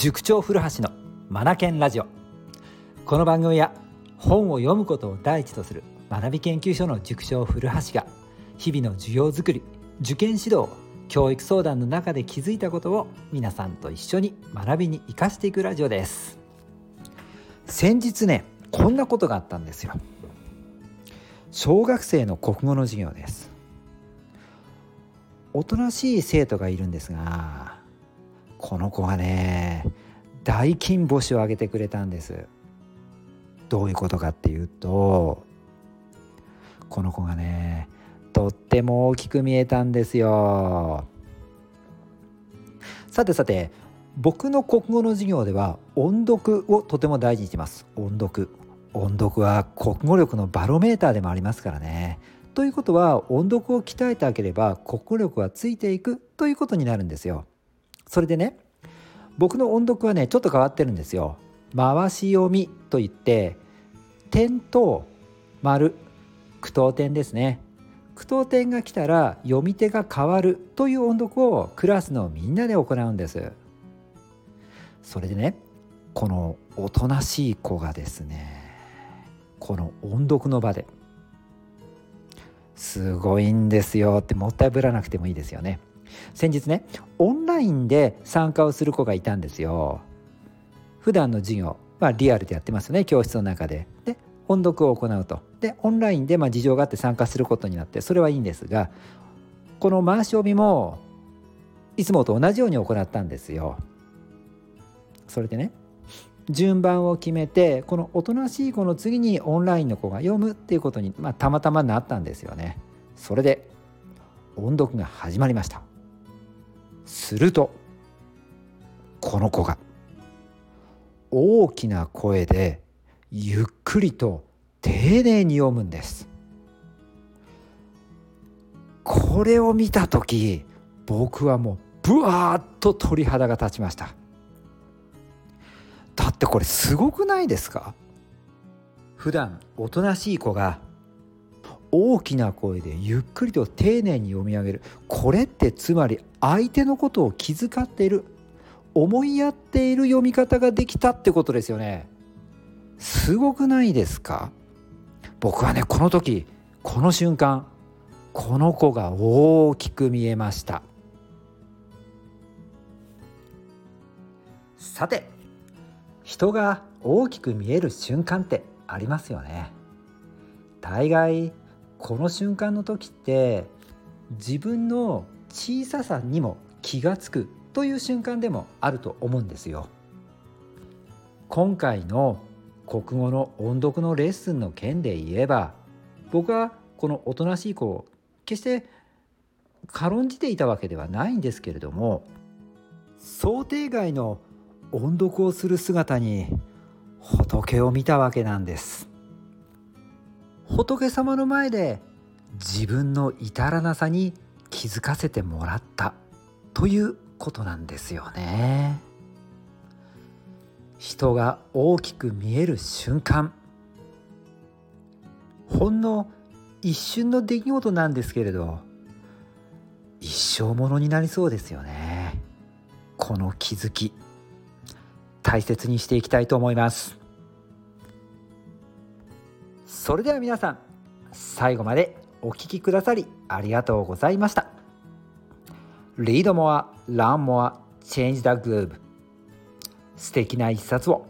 塾長古橋のマナケンラジオ。この番組は本を読むことを第一とする学び研究所の塾長古橋が日々の授業づくり受験指導教育相談の中で気づいたことを皆さんと一緒に学びに生かしていくラジオです。先日ねこんなことがあったんですよ。小学生の国語の授業です。おとなしい生徒がいるんですがこの子がね大金星を挙げてくれたんです。どういうことかっていうとこの子がねとっても大きく見えたんですよ。さてさて僕の国語の授業では音読をとても大事にしてます。音読。音読は国語力のバロメーターでもありますからね。ということは音読を鍛えてあげれば国語力はついていくということになるんですよ。それでね僕の音読はねちょっと変わってるんですよ。回し読みといって点と丸句読点ですね。句読点が来たら読み手が変わるという音読をクラスのみんなで行うんです。それでねこのおとなしい子がですねこの音読の場ですごいんですよってもったいぶらなくてもいいですよね。先日ねオンインで参加をする子がいたんですよ。普段の授業まあリアルでやってますよね教室の中で。で音読を行うと。でオンラインでま事情があって参加することになってそれはいいんですがこの回し読みもいつもと同じように行ったんですよ。それでね順番を決めてこのおとなしい子の次にオンラインの子が読むっていうことに、まあ、たまたまなったんですよね。それで音読が始まりました。するとこの子が大きな声でゆっくりと丁寧に読むんです。これを見た時僕はもうブワーッと鳥肌が立ちました。だってこれすごくないですか？普段おとなしい子が大きな声でゆっくりと丁寧に読み上げる。これってつまり相手のことを気遣っている。思いやっている読み方ができたってことですよね。すごくないですか？僕はねこの時この瞬間この子が大きく見えました。さて人が大きく見える瞬間ってありますよね。大概この瞬間の時って自分の小ささにも気がつくという瞬間でもあると思うんですよ。今回の国語の音読のレッスンの件で言えば僕はこのおとなしい子を決して軽んじていたわけではないんですけれども想定外の音読をする姿に仏を見たわけなんです。仏様の前で自分の至らなさに気づかせてもらったということなんですよね。人が大きく見える瞬間。ほんの一瞬の出来事なんですけれど一生ものになりそうですよね。この気づき大切にしていきたいと思います。それでは皆さん最後までお聴きくださりありがとうございました。Read more, learn more, change the groove 素敵な一冊を